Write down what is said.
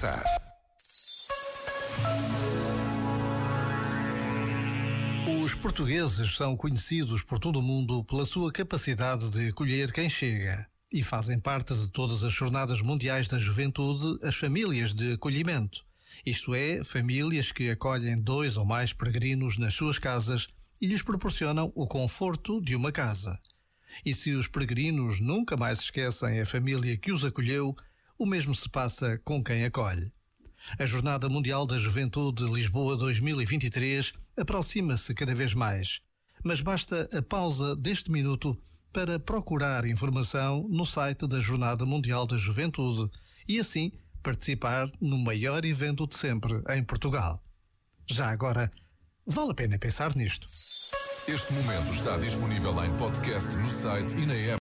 começar. Os portugueses são conhecidos por todo o mundo pela sua capacidade de acolher quem chega e fazem parte de todas as jornadas mundiais da juventude as famílias de acolhimento. Isto é, famílias que acolhem dois ou mais peregrinos nas suas casas e lhes proporcionam o conforto de uma casa. E se os peregrinos nunca mais esquecem a família que os acolheu, o mesmo se passa com quem acolhe. A Jornada Mundial da Juventude Lisboa 2023 aproxima-se cada vez mais, mas basta a pausa deste minuto para procurar informação no site da Jornada Mundial da Juventude e assim participar no maior evento de sempre em Portugal. Já agora, vale a pena pensar nisto. Este momento está disponível em podcast no site e na app.